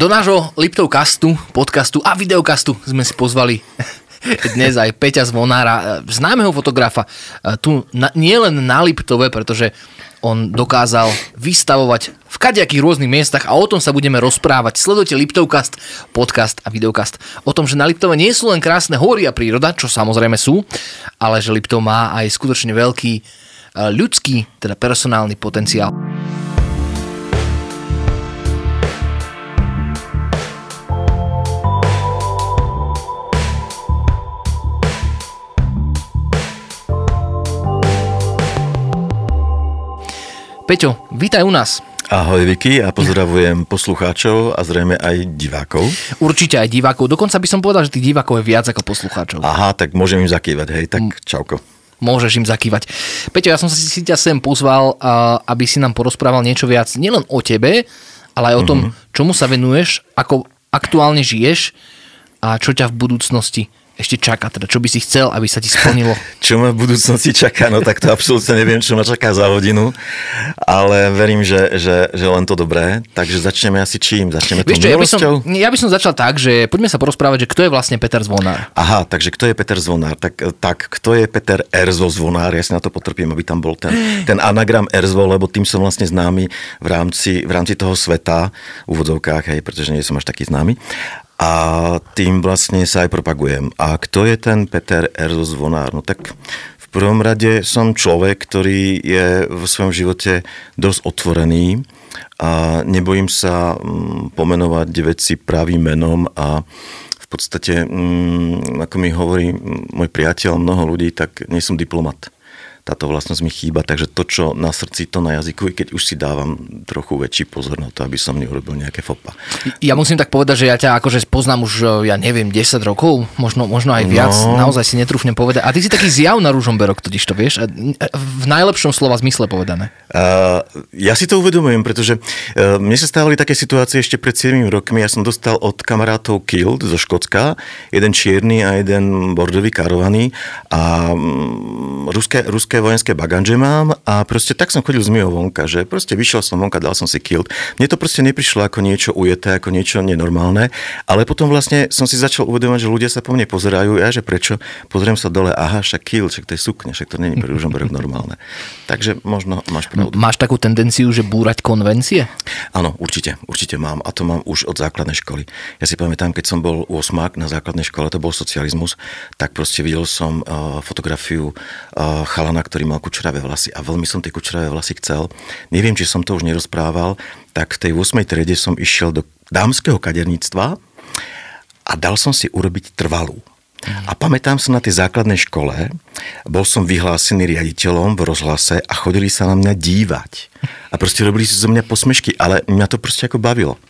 Do nášho Liptovcastu, podcastu a videokastu sme si pozvali dnes aj Peťa Zvonára, známeho fotografa, tu na, nie len na Liptove, pretože on dokázal vystavovať v kadejakých rôznych miestach a o tom sa budeme rozprávať. Sledujte Liptovcast, podcast a videokast. O tom, že na Liptove nie sú len krásne hory a príroda, čo samozrejme sú, ale že Liptov má aj skutočne veľký eh, ľudský, teda personálny potenciál. Peťo, vítaj u nás. Ahoj Vicky a pozdravujem poslucháčov a zrejme aj divákov. Určite aj divákov. Dokonca by som povedal, že tých divákov je viac ako poslucháčov. Aha, tak môžem im zakývať, hej, tak čauko. Môžeš im zakývať. Peťo, ja som si ťa sem pozval, aby si nám porozprával niečo viac nielen o tebe, ale aj o tom, mm-hmm. čomu sa venuješ, ako aktuálne žiješ a čo ťa v budúcnosti ešte čaká? Teda čo by si chcel, aby sa ti splnilo? čo ma v budúcnosti čaká? No tak to absolútne neviem, čo ma čaká za hodinu, ale verím, že, že, že len to dobré. Takže začneme asi čím? Začneme tou ja by, som, ja by som začal tak, že poďme sa porozprávať, že kto je vlastne Peter Zvonár. Aha, takže kto je Peter Zvonár? Tak, tak kto je Peter Erzo Zvonár? Ja si na to potrpím, aby tam bol ten, ten anagram Erzo, lebo tým som vlastne známy v rámci, v rámci toho sveta, v úvodzovkách, hej, pretože nie som až taký známy a tým vlastne sa aj propagujem. A kto je ten Peter Erzo Zvonár? No tak v prvom rade som človek, ktorý je v svojom živote dosť otvorený a nebojím sa mm, pomenovať veci pravým menom a v podstate, mm, ako mi hovorí môj priateľ, mnoho ľudí, tak nie som diplomat táto vlastnosť mi chýba, takže to, čo na srdci, to na jazyku, i keď už si dávam trochu väčší pozor na to, aby som neurobil nejaké fopa. Ja musím tak povedať, že ja ťa akože poznám už, e, ja neviem, 10 rokov, možno, možno aj viac, no. naozaj si netrúfnem povedať. A ty si taký zjav na Ružomberok, totiž to vieš, v najlepšom slova zmysle povedané. Uh, ja si to uvedomujem, pretože uh, mne sa stávali také situácie ešte pred 7 rokmi, ja som dostal od kamarátov Kild zo Škótska, jeden čierny a jeden bordový karovaný a um, ruské, ruské vojenské baganže mám a proste tak som chodil z mého vonka, že proste vyšiel som vonka, dal som si kilt. Mne to proste neprišlo ako niečo ujeté, ako niečo nenormálne, ale potom vlastne som si začal uvedomať, že ľudia sa po mne pozerajú, ja že prečo, pozriem sa dole, aha, však kilt, však to je sukne, však to není pre Ružomberok normálne. Takže možno máš pravdu. Máš takú tendenciu, že búrať konvencie? Áno, určite, určite mám a to mám už od základnej školy. Ja si pamätám, keď som bol 8 na základnej škole, to bol socializmus, tak proste videl som uh, fotografiu uh, chalana pána, ktorý mal kučeravé vlasy a veľmi som tie kučeravé vlasy chcel. Neviem, či som to už nerozprával, tak v tej 8. triede som išiel do dámskeho kaderníctva a dal som si urobiť trvalú. A pamätám sa na tej základnej škole, bol som vyhlásený riaditeľom v rozhlase a chodili sa na mňa dívať. A proste robili si zo mňa posmešky, ale mňa to proste ako bavilo.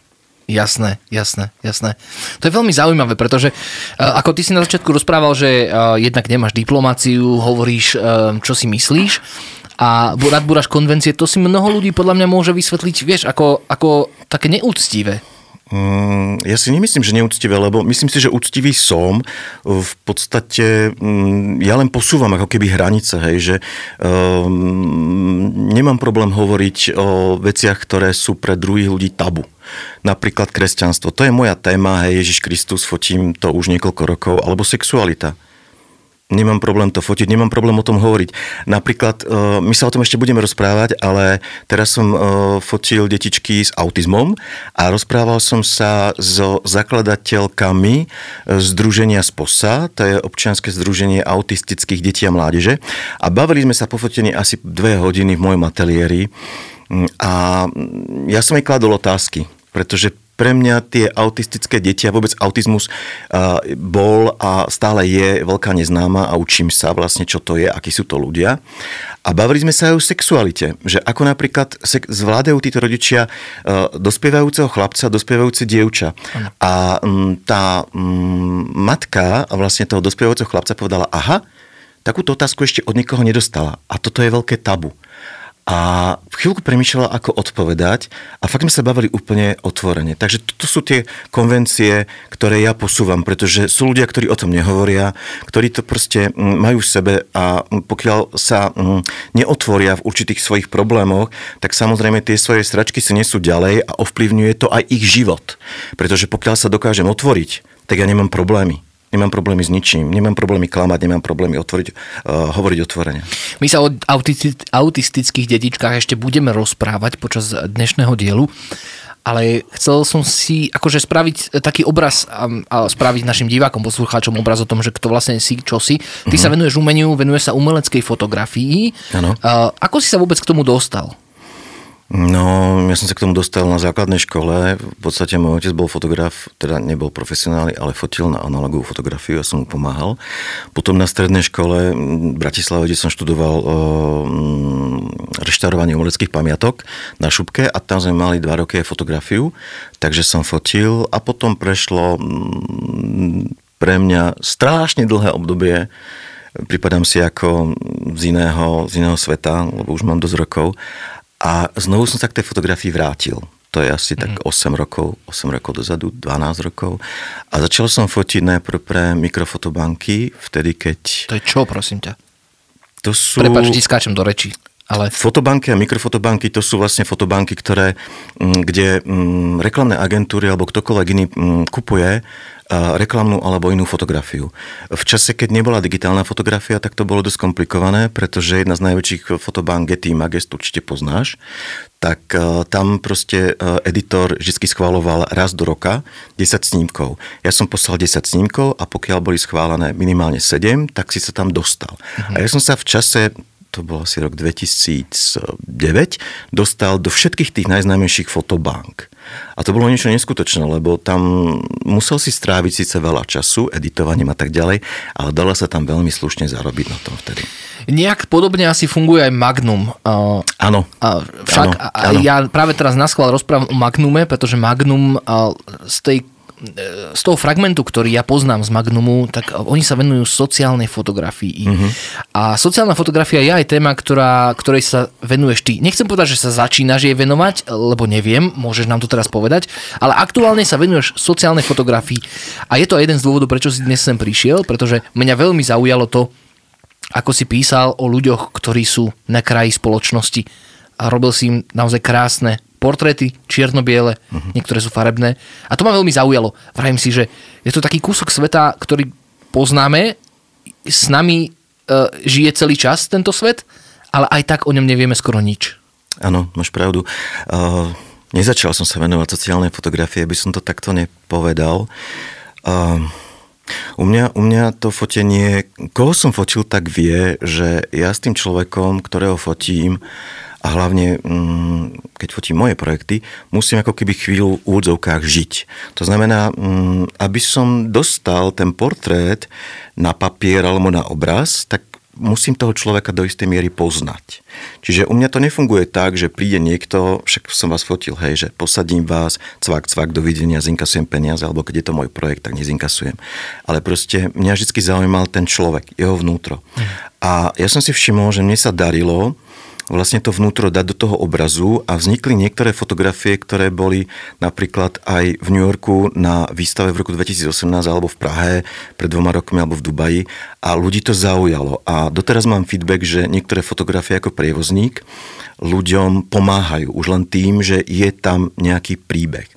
Jasné, jasné, jasné. To je veľmi zaujímavé, pretože uh, ako ty si na začiatku rozprával, že uh, jednak nemáš diplomáciu, hovoríš, uh, čo si myslíš a rád búraš konvencie, to si mnoho ľudí podľa mňa môže vysvetliť, vieš, ako, ako také neúctivé. Mm, ja si nemyslím, že neúctivé, lebo myslím si, že úctivý som. V podstate mm, ja len posúvam ako keby hranice, hej, že um, nemám problém hovoriť o veciach, ktoré sú pre druhých ľudí tabu. Napríklad kresťanstvo. To je moja téma, hej, Ježiš Kristus, fotím to už niekoľko rokov, alebo sexualita Nemám problém to fotiť, nemám problém o tom hovoriť. Napríklad, e, my sa o tom ešte budeme rozprávať, ale teraz som e, fotil detičky s autizmom a rozprával som sa so zakladateľkami e, Združenia SPOSA, to je občianske združenie autistických detí a mládeže. A bavili sme sa po fotení asi dve hodiny v mojom ateliéri mm, a ja som jej kladol otázky, pretože pre mňa tie autistické deti a vôbec autizmus bol a stále je veľká neznáma a učím sa vlastne, čo to je, akí sú to ľudia. A bavili sme sa aj o sexualite, že ako napríklad zvládajú títo rodičia dospievajúceho chlapca, dospievajúce dievča. A tá matka vlastne toho dospievajúceho chlapca povedala, aha, takúto otázku ešte od nikoho nedostala. A toto je veľké tabu. A chvíľku premýšľala, ako odpovedať a fakt sme sa bavili úplne otvorene. Takže toto sú tie konvencie, ktoré ja posúvam, pretože sú ľudia, ktorí o tom nehovoria, ktorí to proste mm, majú v sebe a pokiaľ sa mm, neotvoria v určitých svojich problémoch, tak samozrejme tie svoje sračky si nesú ďalej a ovplyvňuje to aj ich život. Pretože pokiaľ sa dokážem otvoriť, tak ja nemám problémy. Nemám problémy s ničím, nemám problémy klamať, nemám problémy otvoriť, uh, hovoriť otvorene. My sa o autistických detičkách ešte budeme rozprávať počas dnešného dielu, ale chcel som si akože spraviť taký obraz a, a spraviť našim divákom, poslucháčom obraz o tom, že kto vlastne si, čo si. Ty uh-huh. sa venuješ umeniu, venuješ sa umeleckej fotografii. Ano. Uh, ako si sa vôbec k tomu dostal? No, ja som sa k tomu dostal na základnej škole. V podstate môj otec bol fotograf, teda nebol profesionálny, ale fotil na analogovú fotografiu, ja som mu pomáhal. Potom na strednej škole v Bratislave, kde som študoval o, reštaurovanie umeleckých pamiatok na Šupke a tam sme mali dva roky fotografiu, takže som fotil a potom prešlo pre mňa strašne dlhé obdobie, pripadám si ako z iného, z iného sveta, lebo už mám dosť rokov a znovu som sa k tej fotografii vrátil. To je asi mm. tak 8 mhm. rokov, 8 rokov dozadu, 12 rokov. A začal som fotiť najprv pre mikrofotobanky, vtedy keď... To je čo, prosím ťa? To sú... Prepač, ti skáčem do reči. Ale... Fotobanky a mikrofotobanky to sú vlastne fotobanky, ktoré, mm, kde mm, reklamné agentúry alebo ktokoľvek iný mm, kupuje reklamnú alebo inú fotografiu. V čase, keď nebola digitálna fotografia, tak to bolo dosť komplikované, pretože jedna z najväčších fotobánk Getty Magest určite poznáš, tak e, tam proste e, editor vždy schváloval raz do roka 10 snímkov. Ja som poslal 10 snímkov a pokiaľ boli schválené minimálne 7, tak si sa tam dostal. Uh-huh. A ja som sa v čase to bol asi rok 2009, dostal do všetkých tých najznámejších fotobank. A to bolo niečo neskutočné, lebo tam musel si stráviť síce veľa času, editovaním a tak ďalej, ale dalo sa tam veľmi slušne zarobiť na tom vtedy. Nejak podobne asi funguje aj Magnum. Áno. Však áno, áno. ja práve teraz na schvál rozprávam o Magnume, pretože Magnum z tej z toho fragmentu, ktorý ja poznám z Magnumu, tak oni sa venujú sociálnej fotografii. Mm-hmm. A sociálna fotografia je aj téma, ktorá, ktorej sa venuješ ty. Nechcem povedať, že sa začínaš jej venovať, lebo neviem, môžeš nám to teraz povedať, ale aktuálne sa venuješ sociálnej fotografii. A je to jeden z dôvodov, prečo si dnes sem prišiel, pretože mňa veľmi zaujalo to, ako si písal o ľuďoch, ktorí sú na kraji spoločnosti a robil si im naozaj krásne portréty, čierno-biele, uh-huh. niektoré sú farebné. A to ma veľmi zaujalo. Vrajím si, že je to taký kúsok sveta, ktorý poznáme, s nami e, žije celý čas tento svet, ale aj tak o ňom nevieme skoro nič. Áno, máš pravdu. Uh, nezačal som sa venovať sociálnej fotografie, by som to takto nepovedal. Uh, u mňa, u mňa to fotenie, koho som fotil, tak vie, že ja s tým človekom, ktorého fotím, a hlavne, mm, keď fotím moje projekty, musím ako keby chvíľu v úvodzovkách žiť. To znamená, mm, aby som dostal ten portrét na papier alebo na obraz, tak musím toho človeka do istej miery poznať. Čiže u mňa to nefunguje tak, že príde niekto, však som vás fotil, hej, že posadím vás, cvak, cvak, dovidenia, zinkasujem peniaze, alebo keď je to môj projekt, tak nezinkasujem. Ale proste mňa vždy zaujímal ten človek, jeho vnútro. Mm. A ja som si všimol, že mne sa darilo vlastne to vnútro dať do toho obrazu a vznikli niektoré fotografie, ktoré boli napríklad aj v New Yorku na výstave v roku 2018 alebo v Prahe pred dvoma rokmi alebo v Dubaji a ľudí to zaujalo. A doteraz mám feedback, že niektoré fotografie ako prievozník ľuďom pomáhajú už len tým, že je tam nejaký príbeh.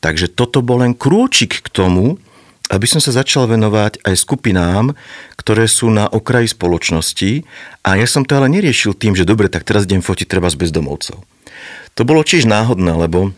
Takže toto bol len krôčik k tomu, aby som sa začal venovať aj skupinám, ktoré sú na okraji spoločnosti a ja som to ale neriešil tým, že dobre, tak teraz idem fotiť treba z bezdomovcov. To bolo tiež náhodné, lebo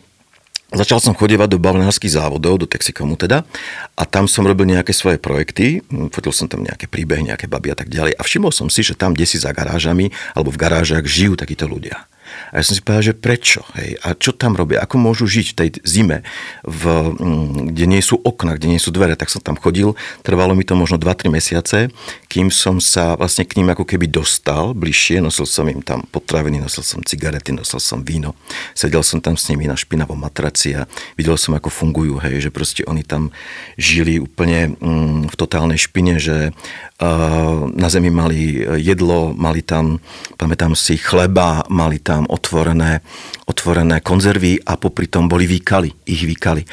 Začal som chodevať do bavlnárskych závodov, do Texikomu teda, a tam som robil nejaké svoje projekty, fotil som tam nejaké príbehy, nejaké baby a tak ďalej a všimol som si, že tam, kde si za garážami alebo v garážach žijú takíto ľudia. A ja som si povedal, že prečo? Hej? A čo tam robia? Ako môžu žiť v tej zime, v, mm, kde nie sú okna, kde nie sú dvere? Tak som tam chodil, trvalo mi to možno 2-3 mesiace, kým som sa vlastne k ním ako keby dostal bližšie, nosil som im tam potraviny, nosil som cigarety, nosil som víno, sedel som tam s nimi na špinavom matraci a videl som, ako fungujú, hej, že proste oni tam žili úplne mm, v totálnej špine, že uh, na zemi mali jedlo, mali tam, pamätám si, chleba, mali tam otvorené, otvorené konzervy a popri tom boli výkaly, ich výkaly.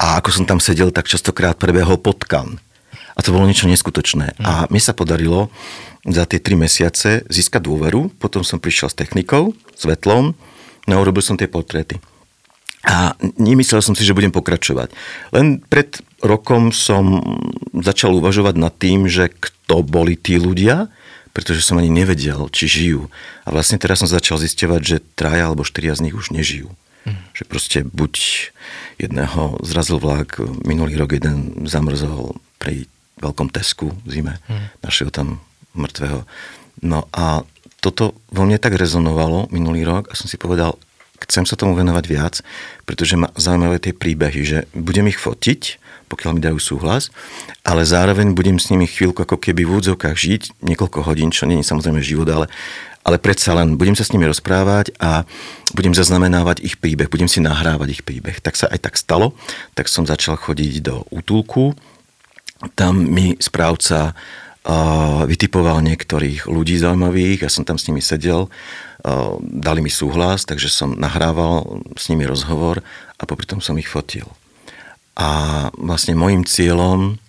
A ako som tam sedel, tak častokrát prebehol potkan a to bolo niečo neskutočné. Mm. A mi sa podarilo za tie tri mesiace získať dôveru, potom som prišiel s technikou, svetlom, no urobil som tie portréty. A nemyslel som si, že budem pokračovať. Len pred rokom som začal uvažovať nad tým, že kto boli tí ľudia, pretože som ani nevedel, či žijú. A vlastne teraz som začal zisťovať, že traja alebo štyria z nich už nežijú. Mm. Že proste buď jedného zrazil vlak, minulý rok jeden zamrzol pri veľkom Tesku v zime. Hmm. Našiel tam mŕtvého. No a toto vo mne tak rezonovalo minulý rok a som si povedal, chcem sa tomu venovať viac, pretože ma zaujímavé tie príbehy, že budem ich fotiť, pokiaľ mi dajú súhlas, ale zároveň budem s nimi chvíľku ako keby v údzovkách žiť, niekoľko hodín, čo nie je samozrejme život, ale, ale predsa len budem sa s nimi rozprávať a budem zaznamenávať ich príbeh, budem si nahrávať ich príbeh. Tak sa aj tak stalo, tak som začal chodiť do útulku, tam mi správca uh, vytipoval niektorých ľudí zaujímavých, ja som tam s nimi sedel, uh, dali mi súhlas, takže som nahrával s nimi rozhovor a popri tom som ich fotil. A vlastne môjim cieľom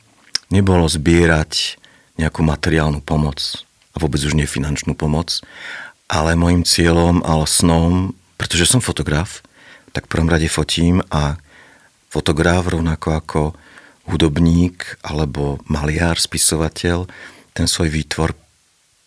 nebolo zbierať nejakú materiálnu pomoc a vôbec už nie finančnú pomoc, ale môjim cieľom, ale snom, pretože som fotograf, tak v prvom rade fotím a fotograf rovnako ako hudobník alebo maliar, spisovateľ ten svoj výtvor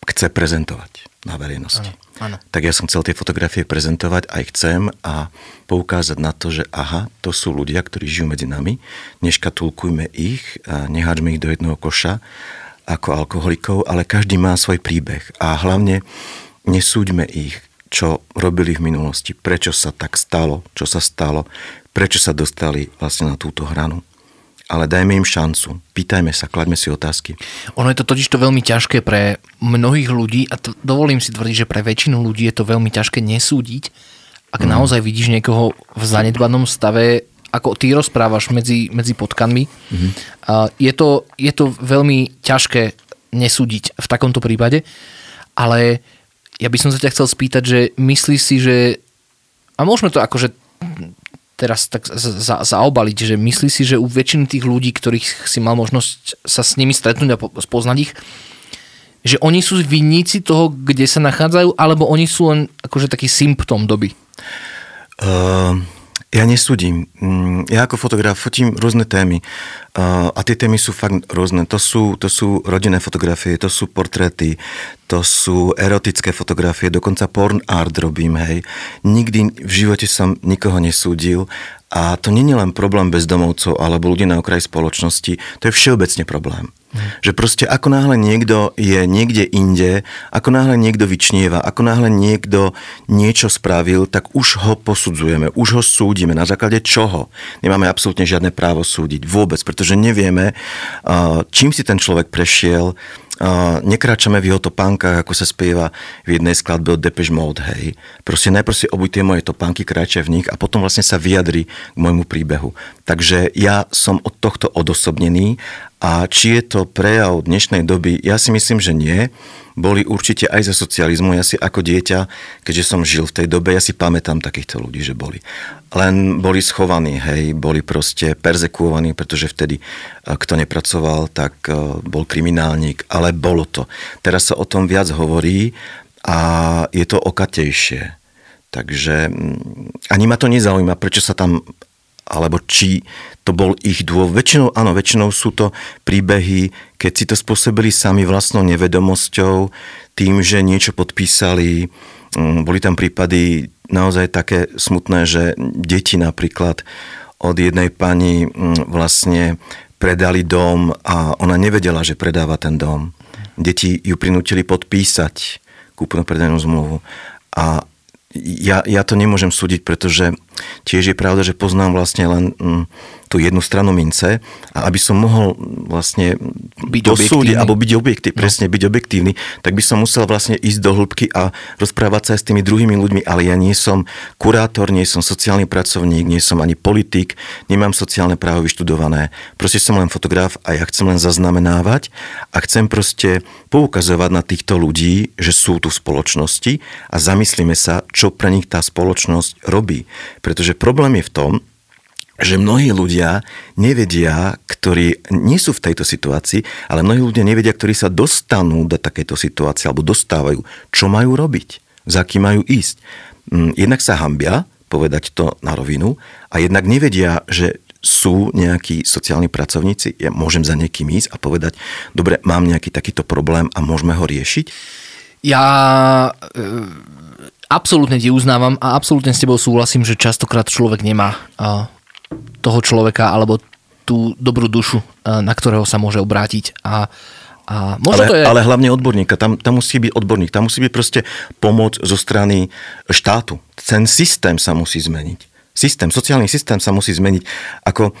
chce prezentovať na verejnosti. Ano, ano. Tak ja som chcel tie fotografie prezentovať aj chcem a poukázať na to, že aha, to sú ľudia, ktorí žijú medzi nami, neškatulkujme ich, a ich do jedného koša ako alkoholikov, ale každý má svoj príbeh a hlavne nesúďme ich, čo robili v minulosti, prečo sa tak stalo, čo sa stalo, prečo sa dostali vlastne na túto hranu ale dajme im šancu. Pýtajme sa, klaďme si otázky. Ono je to totiž to veľmi ťažké pre mnohých ľudí a to, dovolím si tvrdiť, že pre väčšinu ľudí je to veľmi ťažké nesúdiť, ak mm. naozaj vidíš niekoho v zanedbanom stave, ako ty rozprávaš medzi, medzi potkanmi. Mm. Uh, je, to, je to veľmi ťažké nesúdiť v takomto prípade, ale ja by som sa ťa chcel spýtať, že myslíš si, že a môžeme to akože teraz tak za, zaobaliť, že myslí si, že u väčšiny tých ľudí, ktorých si mal možnosť sa s nimi stretnúť a spoznať ich, že oni sú vinníci toho, kde sa nachádzajú, alebo oni sú len akože taký symptóm doby? Uh, ja nesúdim. Mm, ja ako fotograf fotím rôzne témy a tie témy sú fakt rôzne. To sú, to sú rodinné fotografie, to sú portréty, to sú erotické fotografie, dokonca porn art robím, hej. Nikdy v živote som nikoho nesúdil a to je len problém bezdomovcov alebo ľudí na okraji spoločnosti, to je všeobecne problém. Hmm. Že proste ako náhle niekto je niekde inde, ako náhle niekto vyčnieva, ako náhle niekto niečo spravil, tak už ho posudzujeme, už ho súdime. Na základe čoho? Nemáme absolútne žiadne právo súdiť. Vôbec, pretože nevieme, čím si ten človek prešiel, nekráčame v jeho topánkach, ako sa spieva v jednej skladbe od Depeche Mode, hej. Proste najprv si obuj tie moje topánky, kráča v nich a potom vlastne sa vyjadri k môjmu príbehu. Takže ja som od tohto odosobnený a či je to prejav dnešnej doby, ja si myslím, že nie. Boli určite aj za socializmu. Ja si ako dieťa, keďže som žil v tej dobe, ja si pamätám takýchto ľudí, že boli. Len boli schovaní, hej, boli proste perzekuovaní, pretože vtedy, kto nepracoval, tak bol kriminálnik, ale bolo to. Teraz sa o tom viac hovorí a je to okatejšie. Takže mm, ani ma to nezaujíma, prečo sa tam alebo či to bol ich dôvod. Väčšinou, áno, väčšinou sú to príbehy, keď si to spôsobili sami vlastnou nevedomosťou, tým, že niečo podpísali. Mm, boli tam prípady naozaj také smutné, že deti napríklad od jednej pani mm, vlastne predali dom a ona nevedela, že predáva ten dom. Deti ju prinútili podpísať kúpno-predajnú zmluvu. A ja, ja to nemôžem súdiť, pretože tiež je pravda, že poznám vlastne len mm, tú jednu stranu mince a aby som mohol vlastne Byť dosúdiť, alebo byť objektívny, No. presne byť objektívny, tak by som musel vlastne ísť do hĺbky a rozprávať sa aj s tými druhými ľuďmi, ale ja nie som kurátor, nie som sociálny pracovník, nie som ani politik, nemám sociálne právo vyštudované. Proste som len fotograf a ja chcem len zaznamenávať a chcem proste poukazovať na týchto ľudí, že sú tu v spoločnosti a zamyslíme sa, čo pre nich tá spoločnosť robí. Pretože problém je v tom, že mnohí ľudia nevedia, ktorí nie sú v tejto situácii, ale mnohí ľudia nevedia, ktorí sa dostanú do takejto situácie alebo dostávajú, čo majú robiť, za kým majú ísť. Mm, Jednak sa hambia, povedať to na rovinu, a jednak nevedia, že sú nejakí sociálni pracovníci, ja môžem za niekým ísť a povedať, dobre, mám nejaký takýto problém a môžeme ho riešiť. Ja e, absolútne ti uznávam a absolútne s tebou súhlasím, že častokrát človek nemá toho človeka alebo tú dobrú dušu, a, na ktorého sa môže obrátiť. A, a možno ale, to je... ale hlavne odborníka, tam, tam musí byť odborník, tam musí byť proste pomoc zo strany štátu. Ten systém sa musí zmeniť. Systém, sociálny systém sa musí zmeniť. Ako,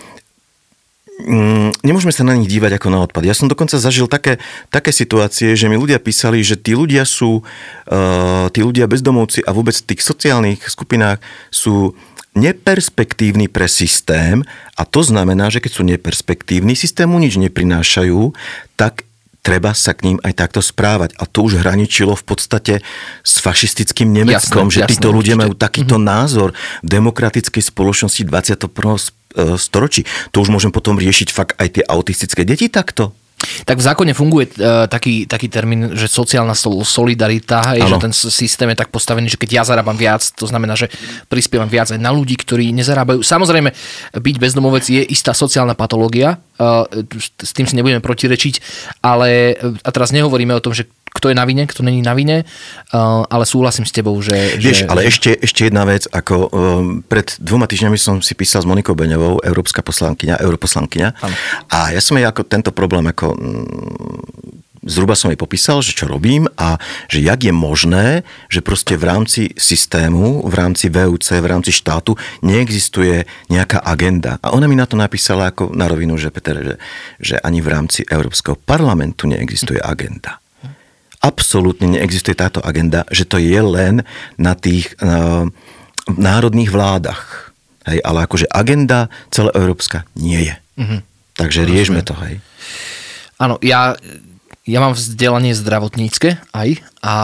mm, nemôžeme sa na nich dívať ako na odpad. Ja som dokonca zažil také, také situácie, že mi ľudia písali, že tí ľudia sú, uh, tí ľudia bezdomovci a vôbec v tých sociálnych skupinách sú neperspektívni pre systém a to znamená, že keď sú neperspektívni, systému nič neprinášajú, tak treba sa k ním aj takto správať. A to už hraničilo v podstate s fašistickým Nemeckom, Jasné, že jasné, títo ľudia určite. majú takýto mm-hmm. názor v demokratickej spoločnosti 21. storočí. To už môžem potom riešiť fakt aj tie autistické deti takto. Tak v zákone funguje uh, taký, taký termín, že sociálna sol- solidarita, je, že ten systém je tak postavený, že keď ja zarábam viac, to znamená, že prispievam viac aj na ľudí, ktorí nezarábajú. Samozrejme, byť bezdomovec je istá sociálna patológia, uh, s tým si nebudeme protirečiť, ale uh, a teraz nehovoríme o tom, že kto je na vine, kto není na vine, uh, ale súhlasím s tebou, že... Vieš, že, ale ešte, ešte jedna vec, ako um, pred dvoma týždňami som si písal s Monikou Beňovou, európska poslankyňa, europoslankyňa, Áno. a ja som jej ako tento problém ako mm, zhruba som jej popísal, že čo robím a že jak je možné, že proste v rámci systému, v rámci VUC, v rámci štátu neexistuje nejaká agenda. A ona mi na to napísala ako na rovinu, že Peter, že, že ani v rámci Európskeho parlamentu neexistuje agenda absolútne neexistuje táto agenda, že to je len na tých uh, národných vládach. Hej, ale akože agenda celoeurópska nie je. Mm-hmm. Takže riešme to, hej. Áno, ja, ja mám vzdelanie zdravotnícke aj a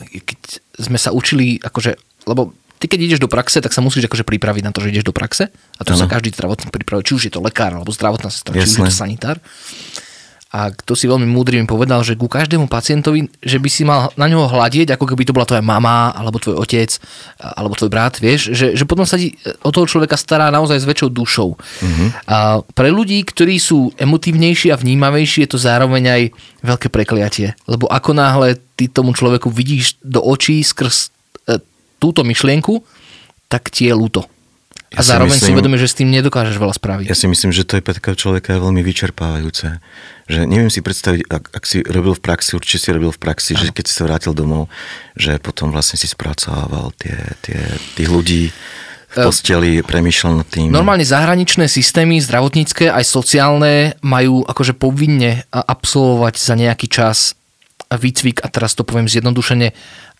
keď sme sa učili, akože, lebo ty keď ideš do praxe, tak sa musíš akože pripraviť na to, že ideš do praxe a to sa Áno. každý zdravotník pripravuje, či už je to lekár, alebo zdravotná sestra, či už je to sanitár. A kto si veľmi múdry mi povedal, že ku každému pacientovi, že by si mal na ňoho hľadieť, ako keby to bola tvoja mama, alebo tvoj otec, alebo tvoj brat, vieš, že, že potom sa ti o toho človeka stará naozaj s väčšou dušou. Uh-huh. A pre ľudí, ktorí sú emotívnejší a vnímavejší, je to zároveň aj veľké prekliatie. Lebo ako náhle ty tomu človeku vidíš do očí skrz e, túto myšlienku, tak ti je ľúto. A Ja si zároveň si myslím- uvedomíš, že s tým nedokážeš veľa spraviť. Ja si myslím, že to je pre takého človeka veľmi vyčerpávajúce. Že neviem si predstaviť, ak, ak si robil v praxi, určite si robil v praxi, že keď si sa vrátil domov, že potom vlastne si spracovával tie, tie, tých ľudí v posteli, premýšľal nad tým. Normálne zahraničné systémy, zdravotnícke aj sociálne majú akože povinne a, absolvovať za nejaký čas výcvik, a teraz to poviem zjednodušene,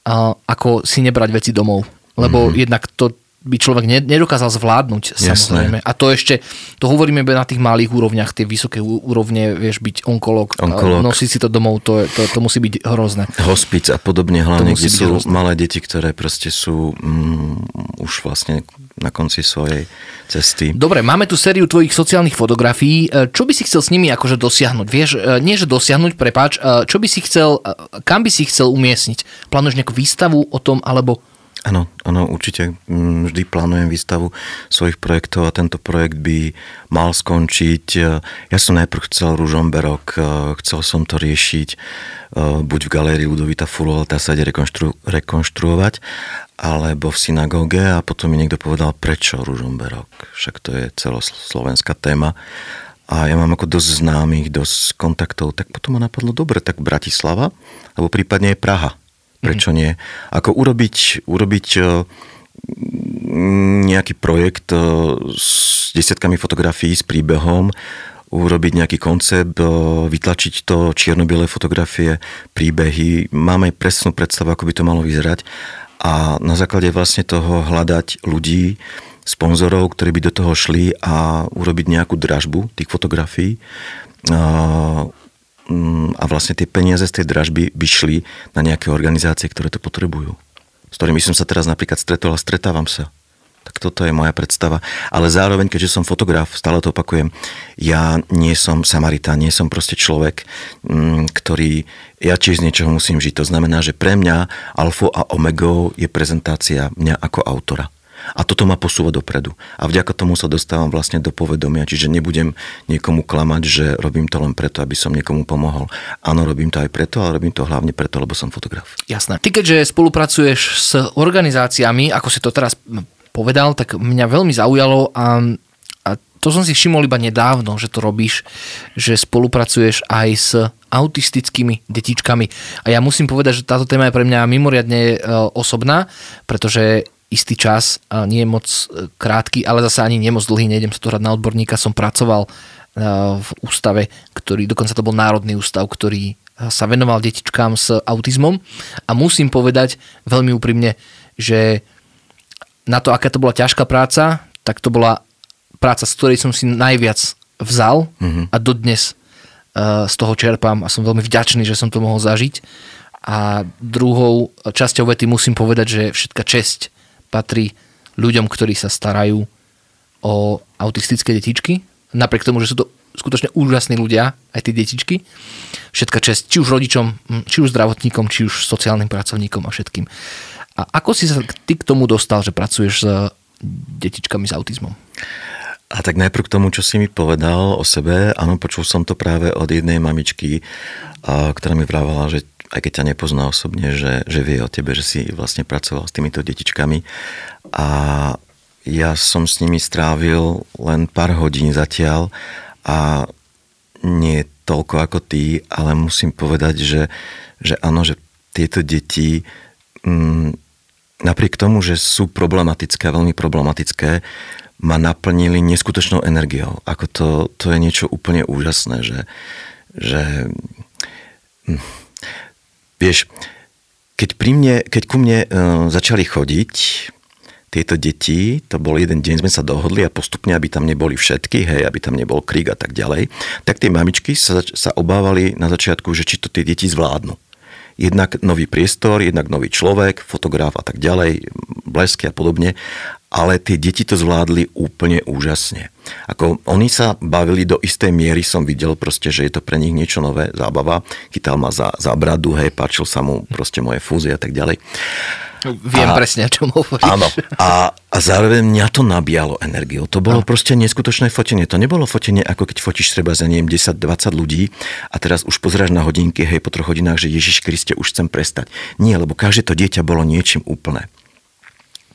a, ako si nebrať veci domov. Lebo mm-hmm. jednak to by človek ne- nedokázal zvládnuť, Jasné. samozrejme. A to ešte, to hovoríme na tých malých úrovniach, tie vysoké úrovne, vieš, byť onkolog, Onkológ. nosiť si to domov, to, to, to musí byť hrozné. hospic a podobne, hlavne, kde sú hrozné. malé deti, ktoré proste sú mm, už vlastne na konci svojej cesty. Dobre, máme tu sériu tvojich sociálnych fotografií. E, Čo by si chcel s nimi akože dosiahnuť? Vieš, e, nie že dosiahnuť, prepáč, e, čo by si chcel, kam by si chcel umiestniť? Plánuješ nejakú výstavu o tom, alebo... Áno, áno, určite. Mm, Vždy plánujem výstavu svojich projektov a tento projekt by mal skončiť. Ja som najprv chcel Ružomberok, chcel som to riešiť e, buď v galérii Ludovita Fulovata sa ide rekonštru, rekonštruovať, alebo v synagóge a potom mi niekto povedal, prečo Ružomberok. Však to je celoslovenská téma. A ja mám ako dosť známych, dosť kontaktov, tak potom ma napadlo, dobre, tak Bratislava, alebo prípadne je Praha. Prečo nie? Ako urobiť, urobiť e, nejaký projekt e, s desiatkami fotografií, s príbehom, urobiť nejaký koncept, e, vytlačiť to čierno-biele fotografie, príbehy. Máme presnú predstavu, ako by to malo vyzerať a na základe vlastne toho hľadať ľudí, sponzorov, ktorí by do toho šli a urobiť nejakú dražbu tých fotografií. A, mm, a vlastne tie peniaze z tej dražby by šli na nejaké organizácie, ktoré to potrebujú. S ktorými som sa teraz napríklad stretol a stretávam sa. Tak toto je moja predstava. Ale zároveň, keďže som fotograf, stále to opakujem, ja nie som Samaritán, nie som proste človek, mm, ktorý, ja tiež z niečoho musím žiť. To znamená, že pre mňa alfa a omegou je prezentácia mňa ako autora. A toto ma posúva dopredu. A vďaka tomu sa dostávam vlastne do povedomia, čiže nebudem niekomu klamať, že robím to len preto, aby som niekomu pomohol. Áno, robím to aj preto, ale robím to hlavne preto, lebo som fotograf. Jasné. Ty keďže spolupracuješ s organizáciami, ako si to teraz povedal, tak mňa veľmi zaujalo a, to som si všimol iba nedávno, že to robíš, že spolupracuješ aj s autistickými detičkami. A ja musím povedať, že táto téma je pre mňa mimoriadne e, osobná, pretože istý čas, nie je moc e, krátky, ale zase ani nemoc dlhý, nejdem sa to hrať na odborníka, som pracoval e, v ústave, ktorý, dokonca to bol Národný ústav, ktorý e, sa venoval detičkám s autizmom a musím povedať veľmi úprimne, že na to, aká to bola ťažká práca, tak to bola práca, z ktorej som si najviac vzal mm-hmm. a dodnes z toho čerpám a som veľmi vďačný, že som to mohol zažiť. A druhou časťou vety musím povedať, že všetka česť patrí ľuďom, ktorí sa starajú o autistické detičky. Napriek tomu, že sú to skutočne úžasní ľudia, aj tie detičky. Všetka čest, či už rodičom, či už zdravotníkom, či už sociálnym pracovníkom a všetkým. A ako si sa ty k tomu dostal, že pracuješ s detičkami s autizmom? A tak najprv k tomu, čo si mi povedal o sebe, áno, počul som to práve od jednej mamičky, ktorá mi vrávala, že aj keď ťa nepozná osobne, že, že vie o tebe, že si vlastne pracoval s týmito detičkami. A ja som s nimi strávil len pár hodín zatiaľ a nie toľko ako ty, ale musím povedať, že, že áno, že tieto deti m, mm, napriek tomu, že sú problematické, veľmi problematické, ma naplnili neskutočnou energiou. Ako to, to je niečo úplne úžasné, že, že hm, Vieš, keď, pri mne, keď ku mne uh, začali chodiť tieto deti, to bol jeden deň, sme sa dohodli a postupne, aby tam neboli všetky, hej, aby tam nebol krík a tak ďalej, tak tie mamičky sa, sa obávali na začiatku, že či to tie deti zvládnu. Jednak nový priestor, jednak nový človek, fotograf a tak ďalej, blesky a podobne ale tie deti to zvládli úplne úžasne. Ako oni sa bavili do istej miery, som videl proste, že je to pre nich niečo nové, zábava. Chytal ma za, za bradu, hej, páčil sa mu proste moje fúzie a tak ďalej. Viem a, presne, o čom hovoríš. Áno. A, a zároveň mňa to nabíjalo energiou. To bolo no. proste neskutočné fotenie. To nebolo fotenie, ako keď fotíš treba za neviem 10-20 ľudí a teraz už pozráš na hodinky, hej, po troch hodinách, že Ježiš Kriste, už chcem prestať. Nie, lebo každé to dieťa bolo niečím úplné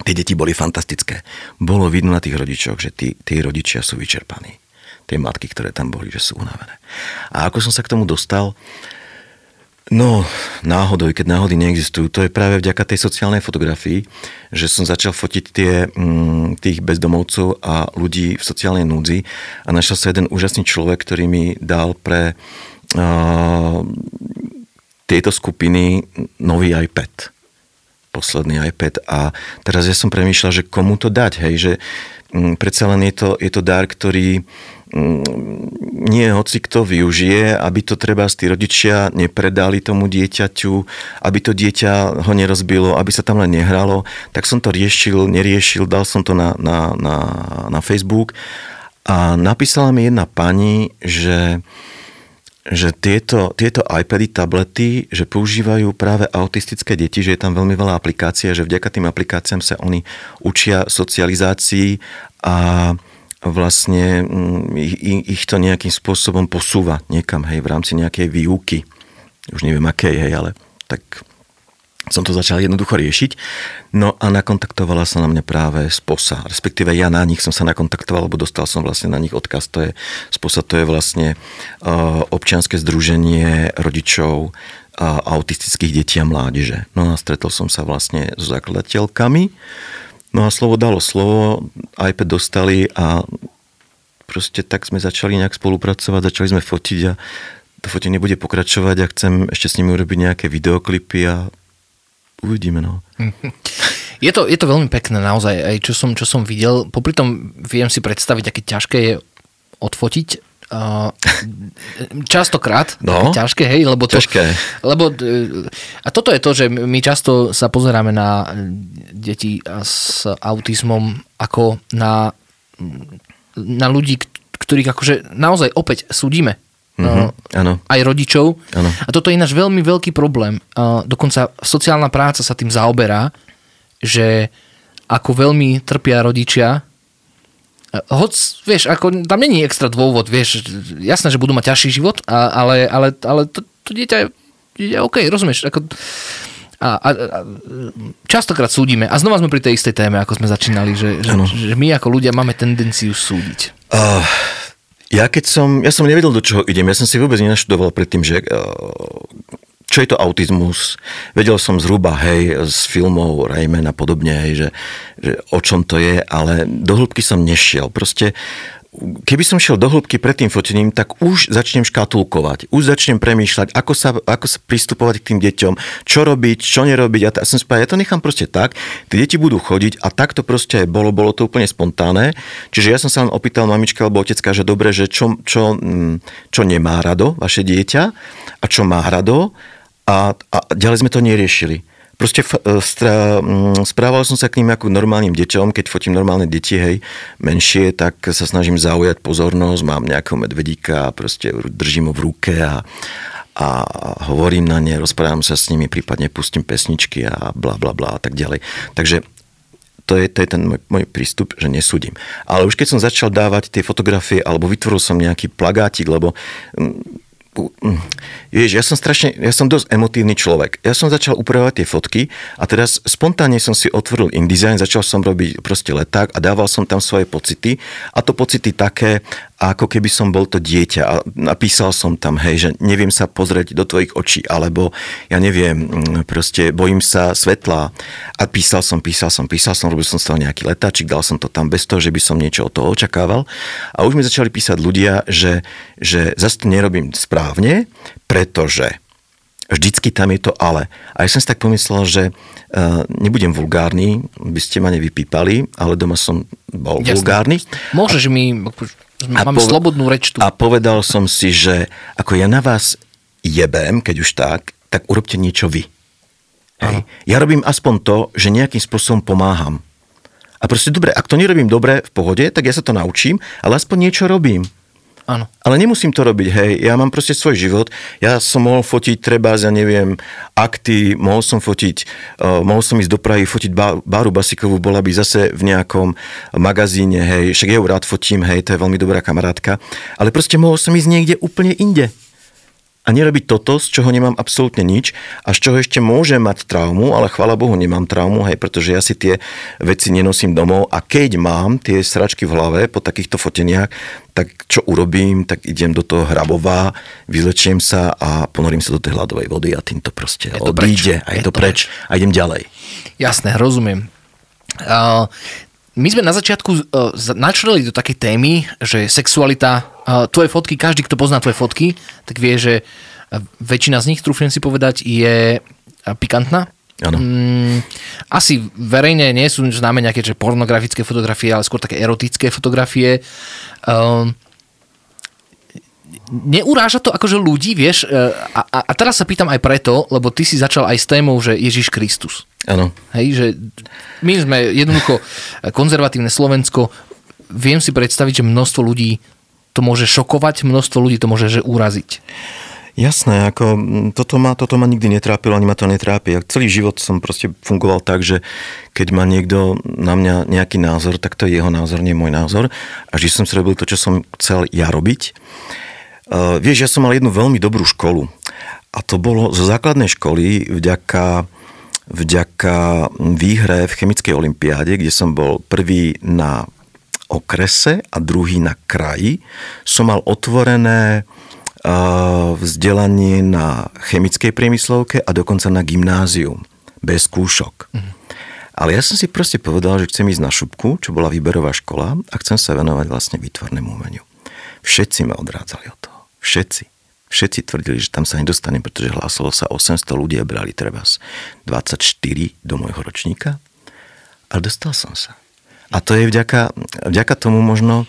tie deti boli fantastické. Bolo vidno na tých rodičoch, že tí, tí rodičia sú vyčerpaní. Tie matky, ktoré tam boli, že sú unavené. A ako som sa k tomu dostal, No, náhodou, keď náhody neexistujú, to je práve vďaka tej sociálnej fotografii, že som začal fotiť tie, mm, tých bezdomovcov a ľudí v sociálnej núdzi a našiel sa jeden úžasný človek, ktorý mi dal pre uh, tieto skupiny nový iPad posledný iPad a teraz ja som premýšľal, že komu to dať, hej, že mm, predsa len je to, je to dar, ktorý mm, nie hoci kto využije, aby to treba tí rodičia nepredali tomu dieťaťu, aby to dieťa ho nerozbilo, aby sa tam len nehralo, tak som to riešil, neriešil, dal som to na, na, na, na Facebook a napísala mi jedna pani, že že tieto, tieto iPady, tablety, že používajú práve autistické deti, že je tam veľmi veľa aplikácií a že vďaka tým aplikáciám sa oni učia socializácii a vlastne mm, ich, ich to nejakým spôsobom posúva niekam, hej, v rámci nejakej výuky. Už neviem akej, hej, ale tak som to začal jednoducho riešiť. No a nakontaktovala sa na mňa práve SPOSA, respektíve ja na nich som sa nakontaktoval, lebo dostal som vlastne na nich odkaz. To je, SPOSA to je vlastne uh, občianske združenie rodičov uh, autistických detí a mládeže. No a stretol som sa vlastne s zakladateľkami No a slovo dalo slovo, iPad dostali a proste tak sme začali nejak spolupracovať, začali sme fotiť a to fotenie bude pokračovať a chcem ešte s nimi urobiť nejaké videoklipy a uvidíme. No. Je to, je to veľmi pekné naozaj, aj čo som, čo som videl. Popri tom viem si predstaviť, aké ťažké je odfotiť Uh, častokrát no, ťažké, hej, lebo to, ťažké. lebo a toto je to, že my často sa pozeráme na deti s autizmom ako na, na ľudí, ktorých akože naozaj opäť súdime. Mm-hmm, aj rodičov. Ano. A toto je ináč veľmi veľký problém. Uh, dokonca sociálna práca sa tým zaoberá, že ako veľmi trpia rodičia Hoc, vieš, ako, tam není extra dôvod, vieš, jasné, že budú mať ťažší život, a, ale, ale, ale to, to dieťa je, je OK, rozumieš, ako, a, a, a častokrát súdime, a znova sme pri tej istej téme, ako sme začínali, že, že, že my ako ľudia máme tendenciu súdiť. Uh, ja keď som, ja som nevedel, do čoho idem, ja som si vôbec nenaštudoval predtým, že uh, čo je to autizmus. Vedel som zhruba, hej, z filmov Rayman a podobne, hej, že, že o čom to je, ale do hĺbky som nešiel. Proste keby som šiel do hĺbky pred tým fotením, tak už začnem škatulkovať, už začnem premýšľať, ako sa, ako sa pristupovať k tým deťom, čo robiť, čo nerobiť. A ja som spájal, ja to nechám proste tak, tie deti budú chodiť a tak to proste aj bolo, bolo to úplne spontánne. Čiže ja som sa len opýtal mamička alebo otecka, že dobre, že čo, čo, mm, čo nemá rado vaše dieťa a čo má rado a, a ďalej sme to neriešili. Proste e, stra, správal som sa k ním ako normálnym deťom, keď fotím normálne deti, hej, menšie, tak sa snažím zaujať pozornosť, mám nejakého medvedíka, proste držím ho v ruke a, a hovorím na ne, rozprávam sa s nimi, prípadne pustím pesničky a bla bla bla a tak ďalej. Takže to je, to je ten môj, môj prístup, že nesúdim. Ale už keď som začal dávať tie fotografie, alebo vytvoril som nejaký plagátik, lebo vieš, ja som strašne, ja som dosť emotívny človek. Ja som začal upravovať tie fotky a teraz spontánne som si otvoril InDesign, začal som robiť proste leták a dával som tam svoje pocity a to pocity také, ako keby som bol to dieťa a napísal som tam, hej, že neviem sa pozrieť do tvojich očí, alebo ja neviem, mm, proste bojím sa svetla a písal som, písal som, písal som, robil som z toho nejaký letáčik, dal som to tam bez toho, že by som niečo od toho očakával a už mi začali písať ľudia, že, že zase to nerobím správne, pretože vždycky tam je to ale. A ja som si tak pomyslel, že uh, nebudem vulgárny, by ste ma nevypípali, ale doma som bol Jasne. vulgárny. Môžeš mi Máme pove- slobodnú reč tu. A povedal som si, že ako ja na vás jebem, keď už tak, tak urobte niečo vy. Hej. Ja robím aspoň to, že nejakým spôsobom pomáham. A proste dobre, ak to nerobím dobre v pohode, tak ja sa to naučím, ale aspoň niečo robím. Áno. Ale nemusím to robiť, hej, ja mám proste svoj život, ja som mohol fotiť treba, ja neviem, akty, mohol som fotiť, uh, mohol som ísť do Prahy fotiť Báru Basikovú, bola by zase v nejakom magazíne, hej, však ja ju rád fotím, hej, to je veľmi dobrá kamarátka, ale proste mohol som ísť niekde úplne inde a nerobiť toto, z čoho nemám absolútne nič a z čoho ešte môžem mať traumu, ale chvála Bohu nemám traumu, hej, pretože ja si tie veci nenosím domov a keď mám tie sračky v hlave po takýchto foteniach, tak čo urobím, tak idem do toho hrabová, vyzlečiem sa a ponorím sa do tej hladovej vody a tým to proste je to odíde preč. a je, je to preč. preč a idem ďalej. Jasné, rozumiem. My sme na začiatku uh, načreli do takej témy, že sexualita, uh, tvoje fotky, každý, kto pozná tvoje fotky, tak vie, že uh, väčšina z nich, trúfnem si povedať, je pikantná. Ano. Mm, asi verejne nie sú známe nejaké že pornografické fotografie, ale skôr také erotické fotografie. Um, neuráža to akože ľudí, vieš, e, a, a, a teraz sa pýtam aj preto, lebo ty si začal aj s témou, že Ježiš Kristus. Áno. Hej, že my sme jednoducho konzervatívne Slovensko, viem si predstaviť, že množstvo ľudí to môže šokovať, množstvo ľudí to môže že uraziť. Jasné, ako toto ma, toto ma nikdy netrápilo, ani ma to netrápi. Ja celý život som proste fungoval tak, že keď má niekto na mňa nejaký názor, tak to je jeho názor, nie môj názor. A že som si robil to, čo som chcel ja robiť. Uh, vieš, ja som mal jednu veľmi dobrú školu. A to bolo zo základnej školy vďaka, vďaka výhre v chemickej olimpiáde, kde som bol prvý na okrese a druhý na kraji. Som mal otvorené uh, vzdelanie na chemickej priemyslovke a dokonca na gymnázium bez skúšok. Mhm. Ale ja som si proste povedal, že chcem ísť na šupku, čo bola výberová škola a chcem sa venovať vlastne výtvarnému umeniu. Všetci ma odrádzali od toho. Všetci. Všetci tvrdili, že tam sa nedostanem, pretože hlásalo sa 800 ľudí a brali treba 24 do môjho ročníka. Ale dostal som sa. A to je vďaka, vďaka tomu možno